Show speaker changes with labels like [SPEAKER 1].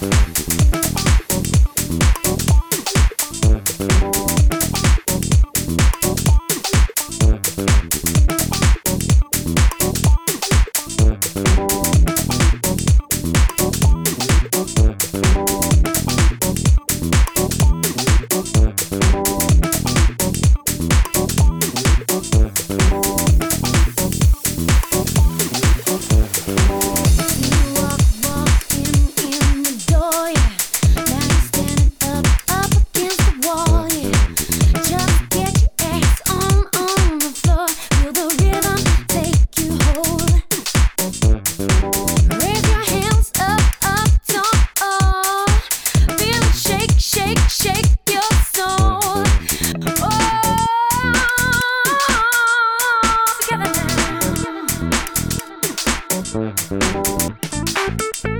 [SPEAKER 1] Música Thank you.